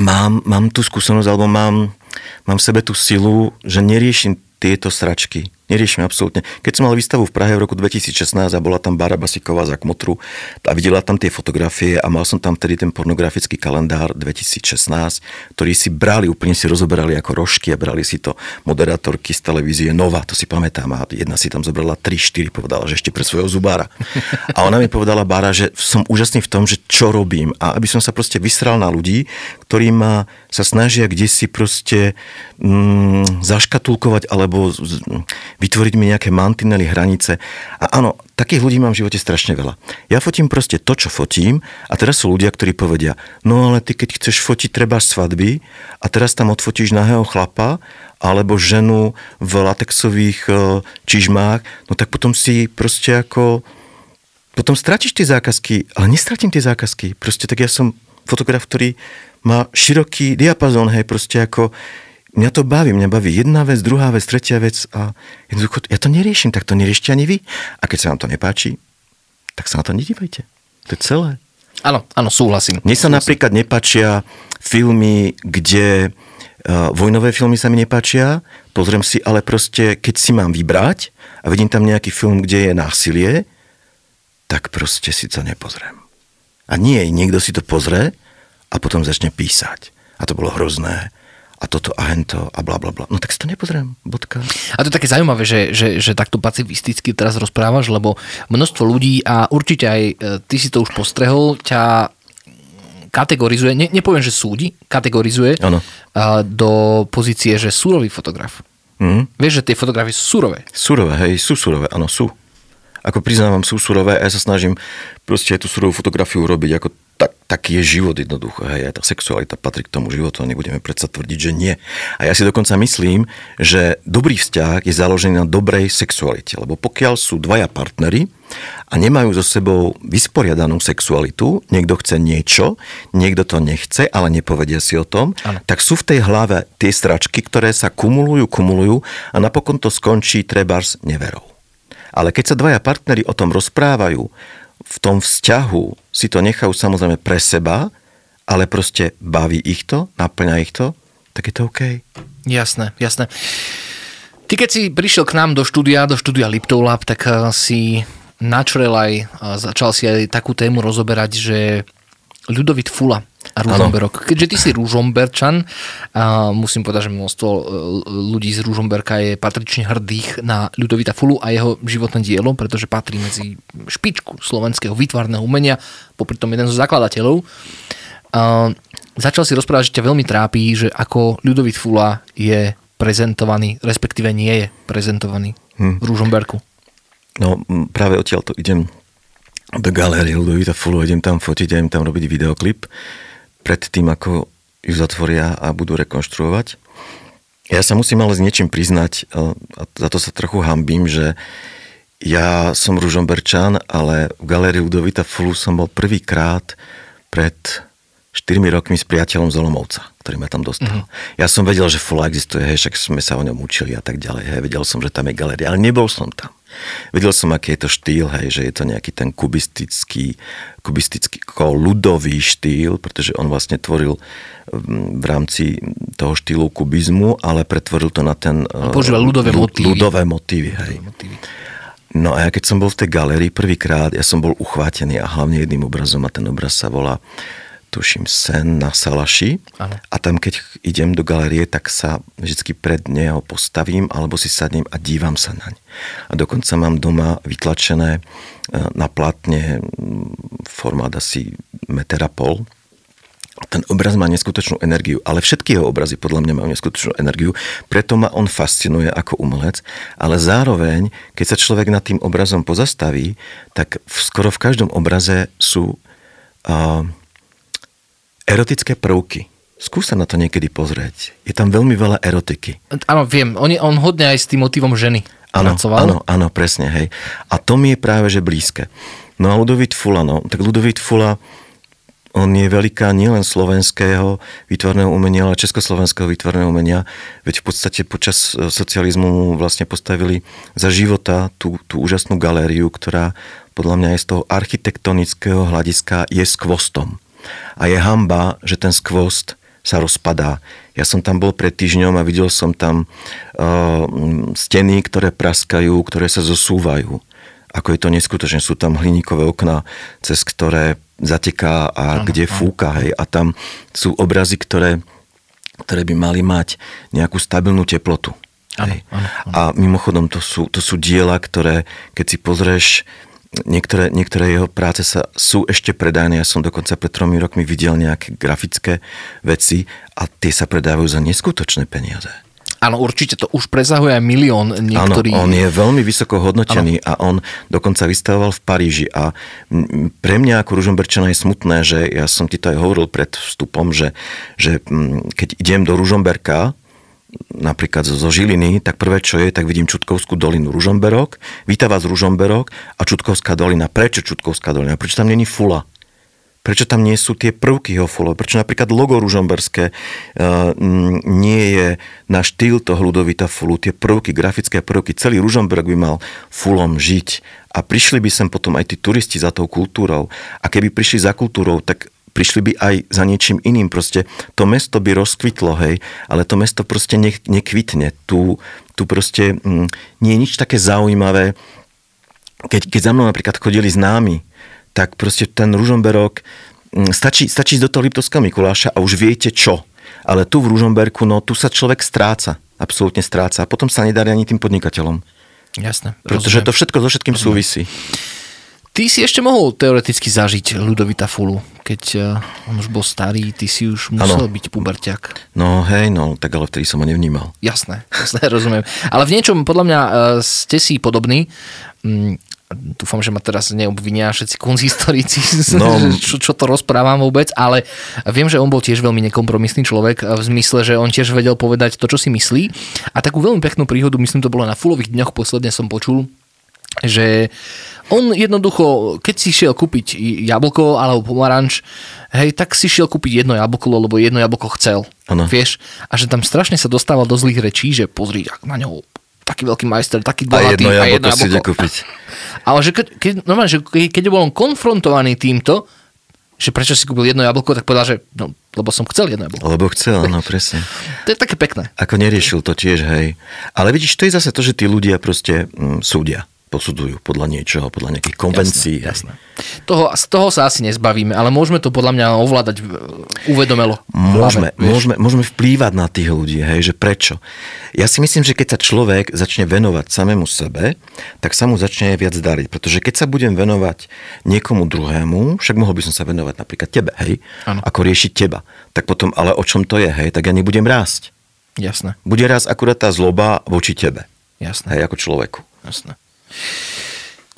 mám, mám tú skúsenosť, alebo mám, mám v sebe tú silu, že neriešim tieto sračky Neriešime absolútne. Keď som mal výstavu v Prahe v roku 2016 a bola tam Bára Basiková za Kmotru a videla tam tie fotografie a mal som tam vtedy ten pornografický kalendár 2016, ktorý si brali, úplne si rozoberali ako rožky a brali si to moderátorky z televízie Nova, to si pamätám a jedna si tam zobrala 3-4, povedala, že ešte pre svojho zubára. A ona mi povedala, Bára, že som úžasný v tom, že čo robím a aby som sa proste vysral na ľudí, ktorí ma sa snažia kde si proste mm, zaškatulkovať alebo vytvoriť mi nejaké mantinely, hranice. A áno, takých ľudí mám v živote strašne veľa. Ja fotím proste to, čo fotím a teraz sú ľudia, ktorí povedia, no ale ty keď chceš fotiť treba svadby a teraz tam odfotíš nahého chlapa alebo ženu v latexových e, čižmách, no tak potom si proste ako potom stratíš tie zákazky, ale nestratím tie zákazky. Proste tak ja som fotograf, ktorý má široký diapazón, hej, proste ako mňa to baví, mňa baví jedna vec, druhá vec, tretia vec a jednoducho, ja to neriešim, tak to neriešte ani vy. A keď sa vám to nepáči, tak sa na to nedívajte. To je celé. Áno, áno, súhlasím. Mne sa súhlasím. napríklad nepáčia filmy, kde uh, vojnové filmy sa mi nepáčia, pozriem si, ale proste, keď si mám vybrať a vidím tam nejaký film, kde je násilie, tak proste si to nepozriem. A nie, niekto si to pozrie a potom začne písať. A to bolo hrozné a toto a hento a bla bla bla. No tak si to nepozriem, bodka. A to je také zaujímavé, že, že, že takto pacifisticky teraz rozprávaš, lebo množstvo ľudí a určite aj e, ty si to už postrehol, ťa kategorizuje, ne, nepoviem, že súdi, kategorizuje ano. do pozície, že súrový fotograf. Mm. Vieš, že tie fotografie sú surové. Surové, hej, sú surové, áno, sú. Ako priznávam, sú surové a ja sa snažím proste aj tú surovú fotografiu urobiť ako tak, taký je život jednoducho. Hej, aj tá sexualita patrí k tomu životu a nebudeme predsa tvrdiť, že nie. A ja si dokonca myslím, že dobrý vzťah je založený na dobrej sexualite. Lebo pokiaľ sú dvaja partnery a nemajú so sebou vysporiadanú sexualitu, niekto chce niečo, niekto to nechce, ale nepovedia si o tom, ano. tak sú v tej hlave tie stračky, ktoré sa kumulujú, kumulujú a napokon to skončí trebárs neverou. Ale keď sa dvaja partnery o tom rozprávajú, v tom vzťahu si to nechajú samozrejme pre seba, ale proste baví ich to, naplňa ich to, tak je to OK. Jasné, jasné. Ty keď si prišiel k nám do štúdia, do štúdia Liptov Lab, tak eh, si načrel aj, začal si aj takú tému rozoberať, že Ľudovit Fula a Ružomberok. Keďže ty si Ružomberčan, a musím povedať, že množstvo e, ľudí z Ružomberka je patrične hrdých na Ľudovita Fulu a jeho životné dielo, pretože patrí medzi špičku slovenského výtvarného umenia, popri tom jeden zo zakladateľov. A začal si rozprávať, že ťa veľmi trápí, že ako Ľudovit Fula je prezentovaný, respektíve nie je prezentovaný hm. v Ružomberku. No práve odtiaľ to idem do galérie Ludovita Fulu, idem tam fotiť, idem tam robiť videoklip pred tým, ako ju zatvoria a budú rekonštruovať. Ja sa musím ale s niečím priznať, a za to sa trochu hambím, že ja som Ružomberčan, ale v galérii Ludovita Fulu som bol prvýkrát pred 4 rokmi s priateľom z Olomovca, ktorý ma tam dostal. Mm-hmm. Ja som vedel, že Fula existuje, hej, však sme sa o ňom učili a tak ďalej. Hej, vedel som, že tam je galéria, ale nebol som tam. Vedel som, aký je to štýl, hej, že je to nejaký ten kubistický, kubistický ľudový štýl, pretože on vlastne tvoril v rámci toho štýlu kubizmu, ale pretvoril to na ten... Používal ľudové motívy. Ľudové motívy, hej. No a ja keď som bol v tej galerii prvýkrát, ja som bol uchvátený a hlavne jedným obrazom a ten obraz sa volá tuším, sen na Salaši. Ano. A tam, keď idem do galerie, tak sa vždy pred neho postavím alebo si sadnem a dívam sa naň. A dokonca mám doma vytlačené e, na platne formát asi meter a pol. Ten obraz má neskutočnú energiu, ale všetky jeho obrazy podľa mňa majú neskutočnú energiu, preto ma on fascinuje ako umelec, ale zároveň, keď sa človek nad tým obrazom pozastaví, tak v, skoro v každom obraze sú uh, erotické prvky. Skús sa na to niekedy pozrieť. Je tam veľmi veľa erotiky. Áno, viem. On, je, on hodne aj s tým motivom ženy. Áno, pracoval. áno, áno, presne, hej. A to mi je práve, že blízke. No a Ludovít Fula, no, tak Ludovít Fula, on je veľká nielen slovenského výtvarného umenia, ale československého výtvarného umenia, veď v podstate počas e, socializmu mu vlastne postavili za života tú, tú úžasnú galériu, ktorá podľa mňa je z toho architektonického hľadiska je skvostom. A je hamba, že ten skvost sa rozpadá. Ja som tam bol pred týždňom a videl som tam uh, steny, ktoré praskajú, ktoré sa zosúvajú. Ako je to neskutočné. Sú tam hliníkové okná, cez ktoré zateká a ano, kde ano. fúka. Hej. A tam sú obrazy, ktoré, ktoré by mali mať nejakú stabilnú teplotu. Ano. Ano, ano. A mimochodom to sú, to sú diela, ktoré keď si pozrieš Niektoré, niektoré jeho práce sa, sú ešte predajné. Ja som dokonca pred tromi rokmi videl nejaké grafické veci a tie sa predávajú za neskutočné peniaze. Áno, určite to už presahuje aj milión niektorých. Áno, on je veľmi vysoko hodnotený ano. a on dokonca vystavoval v Paríži a pre mňa ako Ružomberčana je smutné, že ja som ti to aj hovoril pred vstupom, že, že keď idem do Ružomberka, napríklad zo Žiliny, tak prvé, čo je, tak vidím Čutkovskú dolinu Ružomberok, víta vás Ružomberok a Čutkovská dolina. Prečo Čutkovská dolina? Prečo tam není fula? Prečo tam nie sú tie prvky jeho fulov? Prečo napríklad logo ružomberské uh, nie je na štýl toho ľudovita fulu? Tie prvky, grafické prvky, celý Ružomberok by mal fulom žiť. A prišli by sem potom aj tí turisti za tou kultúrou. A keby prišli za kultúrou, tak prišli by aj za niečím iným. Proste to mesto by rozkvitlo, hej, ale to mesto proste ne, nekvitne. Tu, tu proste mm, nie je nič také zaujímavé. Keď, keď za mnou napríklad chodili známi, tak proste ten Ružomberok, mm, stačí, stačí do toho Liptovského Mikuláša a už viete čo. Ale tu v Ružomberku, no tu sa človek stráca, absolútne stráca. A potom sa nedarí ani tým podnikateľom. Jasné. Pretože rozumiem. to všetko so všetkým rozumiem. súvisí. Ty si ešte mohol teoreticky zažiť Ludovita Fulu, keď uh, on už bol starý, ty si už musel ano. byť puberťak. No hej, no, tak ale vtedy som ho nevnímal. Jasné, jasné, rozumiem. Ale v niečom podľa mňa uh, ste si podobní. Mm, dúfam, že ma teraz neobvinia všetci konzistorici, no. čo, čo to rozprávam vôbec, ale viem, že on bol tiež veľmi nekompromisný človek v zmysle, že on tiež vedel povedať to, čo si myslí. A takú veľmi peknú príhodu, myslím, to bolo na Fulových dňoch, posledne som počul, že on jednoducho, keď si šiel kúpiť jablko alebo pomaranč, hej, tak si šiel kúpiť jedno jablko, lebo jedno jablko chcel. Ano. Vieš? A že tam strašne sa dostával do zlých rečí, že pozri, ak na ňo taký veľký majster, taký bohatý. A jedno jablko, a jedno jablko. si ide kúpiť. Ale že keď, keď, normálne, že keď bol on konfrontovaný týmto, že prečo si kúpil jedno jablko, tak povedal, že no, lebo som chcel jedno jablko. Lebo chcel, áno, presne. To je také pekné. Ako neriešil to tiež, hej. Ale vidíš, to je zase to, že tí ľudia proste mm, súdia posudzujú podľa niečoho, podľa nejakých konvencií. Jasné, jasné. Toho, z toho sa asi nezbavíme, ale môžeme to podľa mňa ovládať uvedomelo. Môžeme, hlave, môžeme, môžeme vplývať na tých ľudí, hej, že prečo. Ja si myslím, že keď sa človek začne venovať samému sebe, tak sa mu začne viac dariť. Pretože keď sa budem venovať niekomu druhému, však mohol by som sa venovať napríklad tebe, hej, ano. ako riešiť teba, tak potom, ale o čom to je, hej, tak ja nebudem rásť. Jasné. Bude rásť akurát tá zloba voči tebe. Jasné. Hej, ako človeku. Jasné.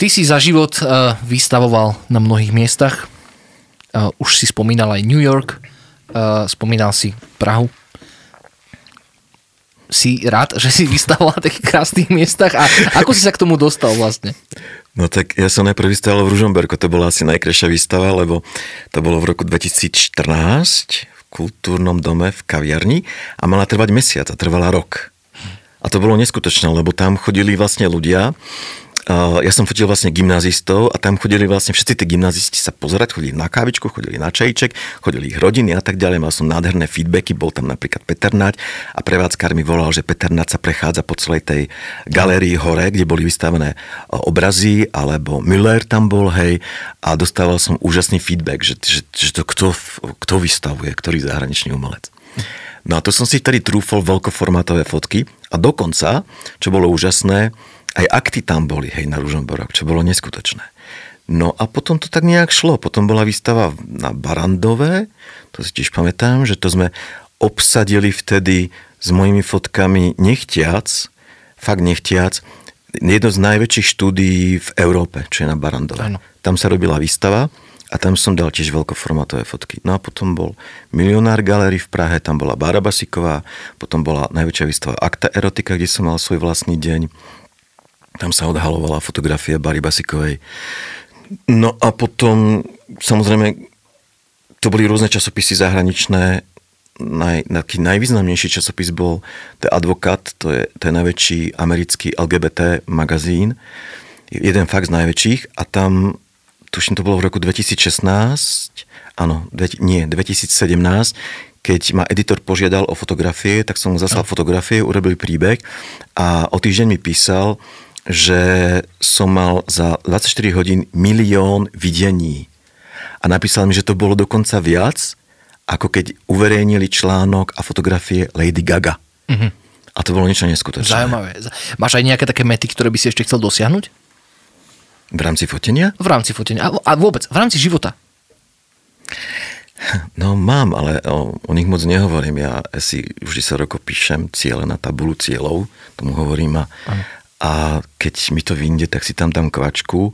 Ty si za život uh, vystavoval na mnohých miestach. Uh, už si spomínal aj New York, uh, spomínal si Prahu. Si rád, že si vystavoval na takých krásnych miestach a ako si sa k tomu dostal vlastne? No tak ja som najprv vystával v Ružomberku, to bola asi najkrajšia výstava, lebo to bolo v roku 2014 v kultúrnom dome v kaviarni a mala trvať mesiac a trvala rok. A to bolo neskutočné, lebo tam chodili vlastne ľudia, ja som fotil vlastne gymnazistov a tam chodili vlastne všetci tí gymnazisti sa pozerať, chodili na kávičku, chodili na čajček, chodili ich rodiny a tak ďalej. Mal som nádherné feedbacky, bol tam napríklad Peter Nať a prevádzkar mi volal, že Peter Nať sa prechádza po celej tej galérii hore, kde boli vystavené obrazy, alebo Müller tam bol, hej, a dostával som úžasný feedback, že, že, že to kto, kto vystavuje, ktorý zahraničný umelec. No a to som si vtedy trúfol veľkoformátové fotky a dokonca, čo bolo úžasné, aj akty tam boli, hej, na Ružomborok, čo bolo neskutočné. No a potom to tak nejak šlo. Potom bola výstava na Barandové, to si tiež pamätám, že to sme obsadili vtedy s mojimi fotkami nechtiac, fakt nechtiac, jedno z najväčších štúdií v Európe, čo je na Barandove. Ano. Tam sa robila výstava a tam som dal tiež veľkoformátové fotky. No a potom bol Milionár Galery v Prahe, tam bola Bára Basiková, potom bola najväčšia výstava Akta Erotika, kde som mal svoj vlastný deň. Tam sa odhalovala fotografia Bary Basikovej. No a potom, samozrejme, to boli rôzne časopisy zahraničné. Naj, taký najvýznamnejší časopis bol The Advocate, to je, to je najväčší americký LGBT magazín. Jeden fakt z najväčších a tam, tuším, to bolo v roku 2016, áno, nie, 2017, keď ma editor požiadal o fotografie, tak som mu zaslal fotografie, urobil príbeh a o týždeň mi písal, že som mal za 24 hodín milión videní. A napísal mi, že to bolo dokonca viac, ako keď uverejnili článok a fotografie Lady Gaga. Mm-hmm. A to bolo niečo neskutočné. Zaujímavé. Máš aj nejaké také mety, ktoré by si ešte chcel dosiahnuť? V rámci fotenia? V rámci fotenia. A vôbec, v rámci života. No mám, ale o, o nich moc nehovorím. Ja si vždy sa roko píšem ciele na tabulu cieľov, tomu hovorím a, a keď mi to vyjde, tak si tam dám kvačku.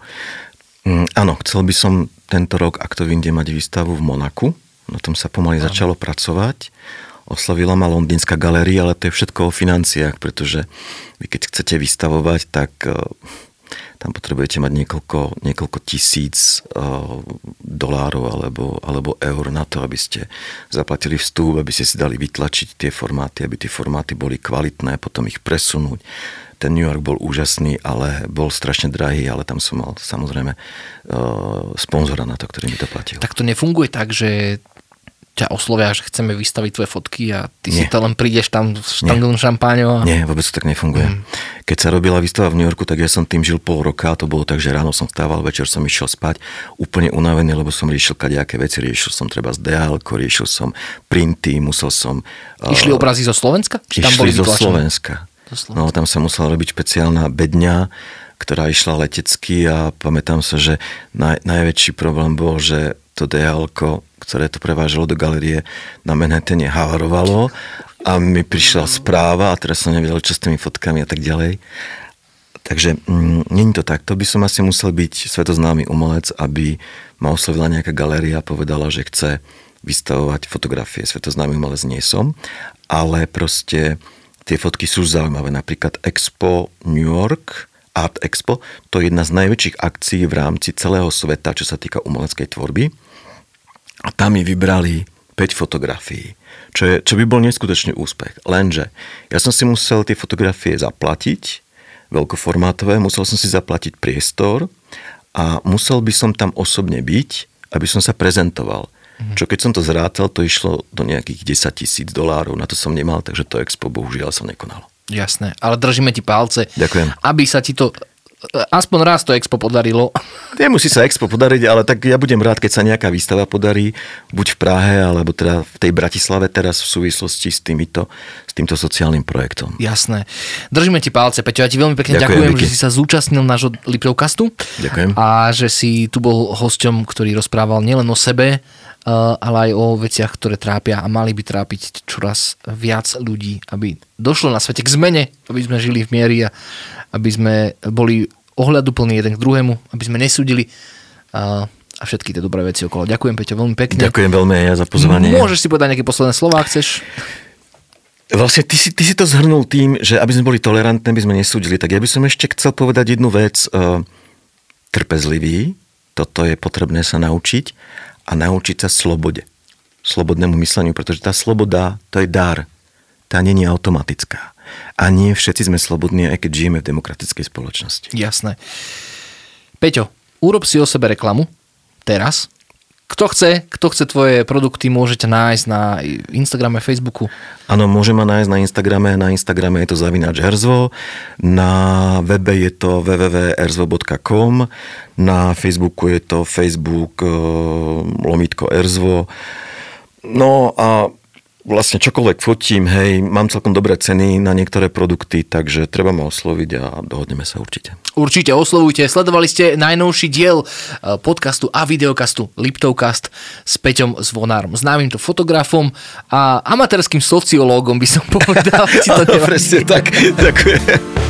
Mm, áno, chcel by som tento rok, ak to vyjde, mať výstavu v Monaku. Na tom sa pomaly ano. začalo pracovať. Oslavila ma Londýnska galéria, ale to je všetko o financiách, pretože vy keď chcete vystavovať, tak e, tam potrebujete mať niekoľko, niekoľko tisíc uh, dolárov alebo, alebo eur na to, aby ste zaplatili vstup, aby ste si dali vytlačiť tie formáty, aby tie formáty boli kvalitné, potom ich presunúť. Ten New York bol úžasný, ale bol strašne drahý, ale tam som mal samozrejme uh, sponzora na to, ktorý mi to platil. Tak to nefunguje tak, že ťa oslovia, že chceme vystaviť tvoje fotky a ty Nie. si to len prídeš tam s štangom šampáňou. A... Nie, vôbec to tak nefunguje. Mm. Keď sa robila výstava v New Yorku, tak ja som tým žil pol roka to bolo tak, že ráno som stával, večer som išiel spať úplne unavený, lebo som riešil kadejaké veci, riešil som treba z DL, riešil som printy, musel som... Išli uh, obrazy zo Slovenska? Či tam išli boli zo Slovenska. Slovenska. No tam sa musela robiť špeciálna bedňa, ktorá išla letecky a pamätám sa, že naj, najväčší problém bol, že to dhl ktoré to prevážalo do galerie na Manhattane, havarovalo a mi prišla správa a teraz som nevedel, čo s tými fotkami a tak ďalej. Takže mm, není to tak. By som asi musel byť svetoznámy umelec, aby ma oslovila nejaká galéria a povedala, že chce vystavovať fotografie. Svetoznámy umelec nie som, ale proste tie fotky sú zaujímavé. Napríklad Expo New York, Art Expo, to je jedna z najväčších akcií v rámci celého sveta, čo sa týka umeleckej tvorby a tam mi vybrali 5 fotografií, čo, je, čo by bol neskutočný úspech. Lenže ja som si musel tie fotografie zaplatiť, veľkoformátové, musel som si zaplatiť priestor a musel by som tam osobne byť, aby som sa prezentoval. Mhm. Čo keď som to zrátal, to išlo do nejakých 10 tisíc dolárov, na to som nemal, takže to expo bohužiaľ sa nekonalo. Jasné, ale držíme ti palce, Ďakujem. aby sa ti to aspoň raz to expo podarilo. Nemusí sa expo podariť, ale tak ja budem rád, keď sa nejaká výstava podarí, buď v Prahe, alebo teda v tej Bratislave teraz v súvislosti s, týmito, s týmto sociálnym projektom. Jasné. Držíme ti palce, Peťo, ja ti veľmi pekne ďakujem, ďakujem že si sa zúčastnil nášho Liptovkastu. Ďakujem. A že si tu bol hosťom, ktorý rozprával nielen o sebe, ale aj o veciach, ktoré trápia a mali by trápiť čoraz viac ľudí, aby došlo na svete k zmene, aby sme žili v miery a aby sme boli ohľaduplní jeden k druhému, aby sme nesúdili a, a všetky tie dobré veci okolo. Ďakujem Peťo veľmi pekne. Ďakujem veľmi aj ja za pozvanie. Môžeš si povedať nejaké posledné slova, chceš? Vlastne ty si, ty si to zhrnul tým, že aby sme boli tolerantní, aby sme nesúdili. Tak ja by som ešte chcel povedať jednu vec. Eh, trpezlivý, toto je potrebné sa naučiť a naučiť sa slobode. Slobodnému mysleniu, pretože tá sloboda, to je dar. Tá není automatická. A nie všetci sme slobodní, aj keď žijeme v demokratickej spoločnosti. Jasné. Peťo, urob si o sebe reklamu teraz kto chce, kto chce tvoje produkty, môžete nájsť na Instagrame, Facebooku. Áno, môže ma nájsť na Instagrame. Na Instagrame je to zavinač Herzvo, na webe je to www.erzvo.com, na Facebooku je to Facebook uh, lomitko Erzvo. No a vlastne čokoľvek fotím, hej, mám celkom dobré ceny na niektoré produkty, takže treba ma osloviť a dohodneme sa určite. Určite oslovujte. Sledovali ste najnovší diel eh, podcastu a videokastu Liptovcast s Peťom Zvonárom, známym to fotografom a amatérským sociológom by som povedal. Presne tak, ďakujem.